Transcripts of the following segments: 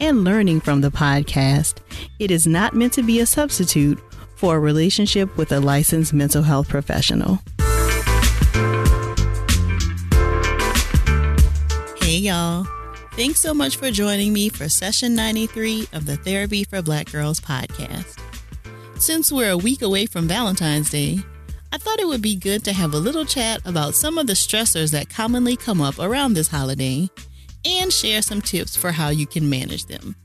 and learning from the podcast, it is not meant to be a substitute for a relationship with a licensed mental health professional. Hey, y'all. Thanks so much for joining me for session 93 of the Therapy for Black Girls podcast. Since we're a week away from Valentine's Day, I thought it would be good to have a little chat about some of the stressors that commonly come up around this holiday and share some tips for how you can manage them.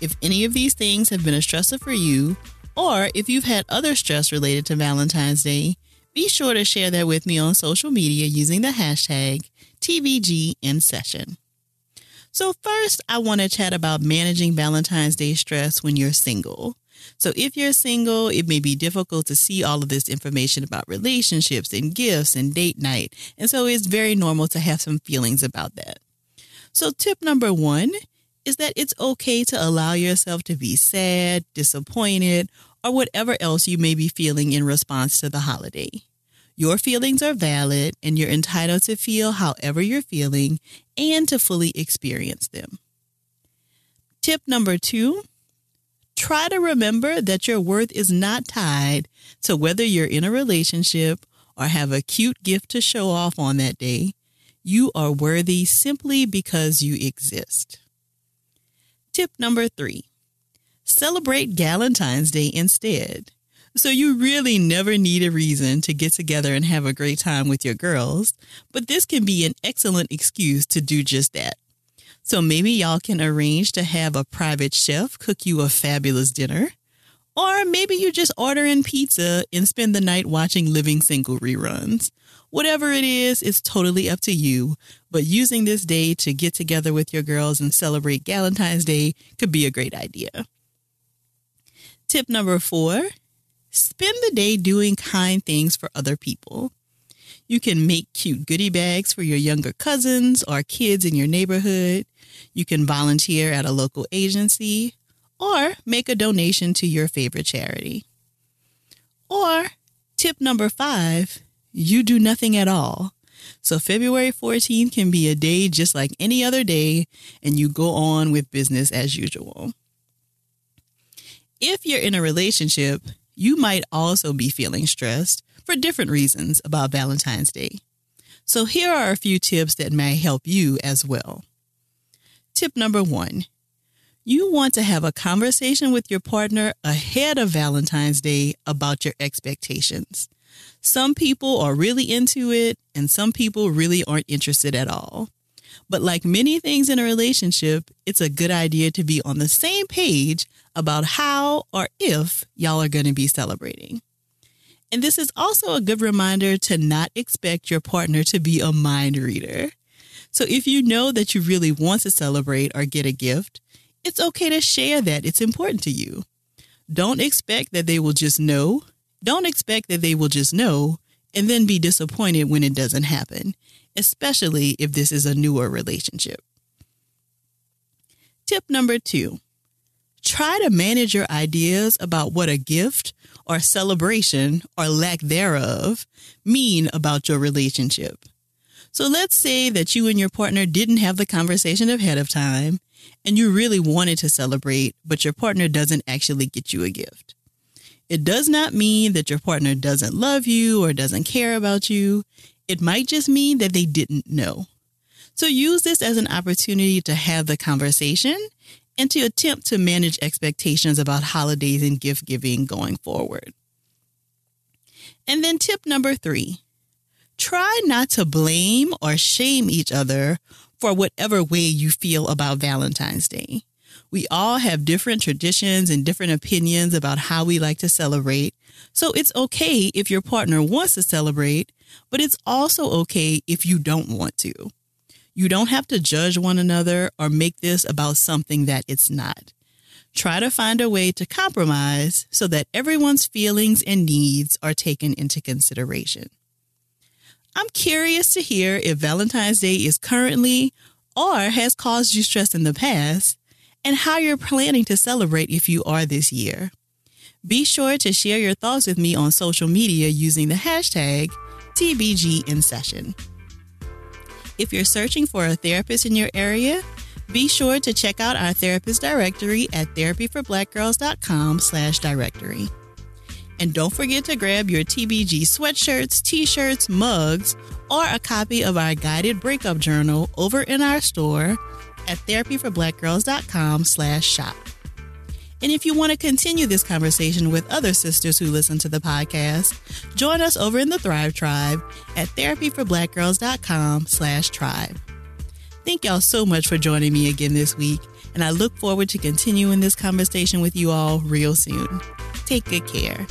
If any of these things have been a stressor for you, or if you've had other stress related to Valentine's Day, be sure to share that with me on social media using the hashtag TBGInSession. So, first, I want to chat about managing Valentine's Day stress when you're single. So, if you're single, it may be difficult to see all of this information about relationships and gifts and date night. And so, it's very normal to have some feelings about that. So, tip number one is that it's okay to allow yourself to be sad, disappointed, or whatever else you may be feeling in response to the holiday. Your feelings are valid and you're entitled to feel however you're feeling and to fully experience them. Tip number two try to remember that your worth is not tied to whether you're in a relationship or have a cute gift to show off on that day. You are worthy simply because you exist. Tip number three celebrate Galentine's Day instead. So you really never need a reason to get together and have a great time with your girls, but this can be an excellent excuse to do just that. So maybe y'all can arrange to have a private chef cook you a fabulous dinner. Or maybe you just order in pizza and spend the night watching Living Single reruns. Whatever it is, it's totally up to you. But using this day to get together with your girls and celebrate Valentine's Day could be a great idea. Tip number four spend the day doing kind things for other people. You can make cute goodie bags for your younger cousins or kids in your neighborhood. You can volunteer at a local agency or make a donation to your favorite charity. Or tip number five, you do nothing at all. So February 14th can be a day just like any other day, and you go on with business as usual. If you're in a relationship, you might also be feeling stressed for different reasons about Valentine's Day. So here are a few tips that may help you as well. Tip number one you want to have a conversation with your partner ahead of Valentine's Day about your expectations. Some people are really into it, and some people really aren't interested at all. But like many things in a relationship, it's a good idea to be on the same page about how or if y'all are going to be celebrating. And this is also a good reminder to not expect your partner to be a mind reader. So if you know that you really want to celebrate or get a gift, it's okay to share that it's important to you. Don't expect that they will just know. Don't expect that they will just know and then be disappointed when it doesn't happen, especially if this is a newer relationship. Tip number two try to manage your ideas about what a gift or celebration or lack thereof mean about your relationship. So let's say that you and your partner didn't have the conversation ahead of time and you really wanted to celebrate, but your partner doesn't actually get you a gift. It does not mean that your partner doesn't love you or doesn't care about you. It might just mean that they didn't know. So use this as an opportunity to have the conversation and to attempt to manage expectations about holidays and gift giving going forward. And then tip number three try not to blame or shame each other for whatever way you feel about Valentine's Day. We all have different traditions and different opinions about how we like to celebrate. So it's okay if your partner wants to celebrate, but it's also okay if you don't want to. You don't have to judge one another or make this about something that it's not. try to find a way to compromise so that everyone's feelings and needs are taken into consideration. I'm curious to hear if Valentine's Day is currently or has caused you stress in the past and how you're planning to celebrate if you are this year. Be sure to share your thoughts with me on social media using the hashtag TBG in session. If you're searching for a therapist in your area, be sure to check out our therapist directory at therapyforblackgirls.com slash directory. And don't forget to grab your TBG sweatshirts, t-shirts, mugs, or a copy of our guided breakup journal over in our store at therapyforblackgirls.com slash shop. And if you want to continue this conversation with other sisters who listen to the podcast, join us over in the Thrive Tribe at therapyforblackgirls.com slash tribe. Thank y'all so much for joining me again this week, and I look forward to continuing this conversation with you all real soon. Take good care.